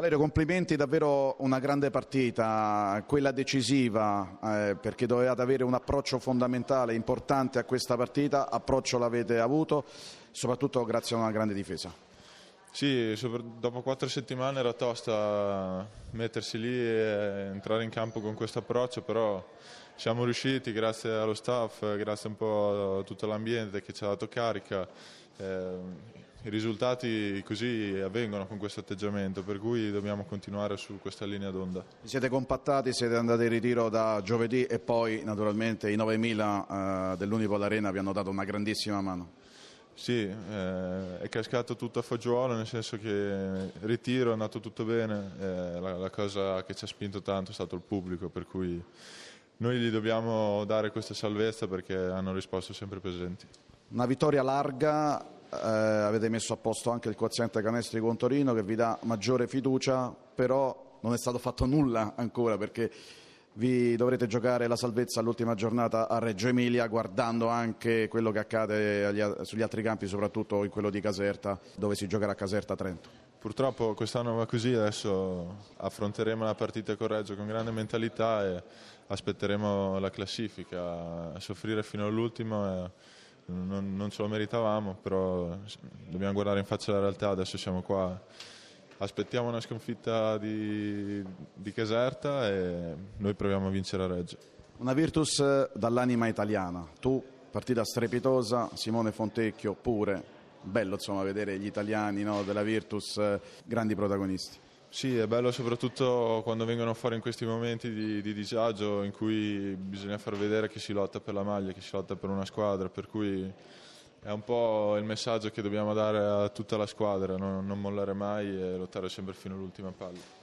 Valerio, complimenti, davvero una grande partita, quella decisiva, eh, perché dovevate avere un approccio fondamentale, importante a questa partita, approccio l'avete avuto, soprattutto grazie a una grande difesa. Sì, dopo quattro settimane era tosta mettersi lì e entrare in campo con questo approccio, però siamo riusciti grazie allo staff, grazie un po' a tutto l'ambiente che ci ha dato carica. Eh, i risultati così avvengono con questo atteggiamento, per cui dobbiamo continuare su questa linea d'onda. Siete compattati, siete andati in ritiro da giovedì e poi naturalmente i 9.000 eh, dell'Unipol Arena vi hanno dato una grandissima mano. Sì, eh, è cascato tutto a fagiolo, nel senso che il ritiro è andato tutto bene, eh, la, la cosa che ci ha spinto tanto è stato il pubblico, per cui noi gli dobbiamo dare questa salvezza perché hanno risposto sempre presenti. Una vittoria larga, eh, avete messo a posto anche il quoziente canestri con Torino che vi dà maggiore fiducia, però non è stato fatto nulla ancora perché vi dovrete giocare la salvezza all'ultima giornata a Reggio Emilia guardando anche quello che accade agli, sugli altri campi, soprattutto in quello di Caserta, dove si giocherà a Caserta Trento. Purtroppo quest'anno va così, adesso affronteremo la partita con Reggio con grande mentalità e aspetteremo la classifica, soffrire fino all'ultimo. E non, non ce lo meritavamo, però dobbiamo guardare in faccia la realtà, adesso siamo qua, aspettiamo una sconfitta di, di Caserta e noi proviamo a vincere a Reggio. Una Virtus dall'anima italiana, tu partita strepitosa, Simone Fontecchio pure, bello insomma vedere gli italiani no, della Virtus grandi protagonisti. Sì, è bello soprattutto quando vengono fuori in questi momenti di, di, disagio in cui bisogna far vedere che si lotta per la maglia, che si lotta per una squadra, per cui è un po' il messaggio che dobbiamo dare a tutta la squadra, non, non mollare mai e lottare sempre fino all'ultima palla.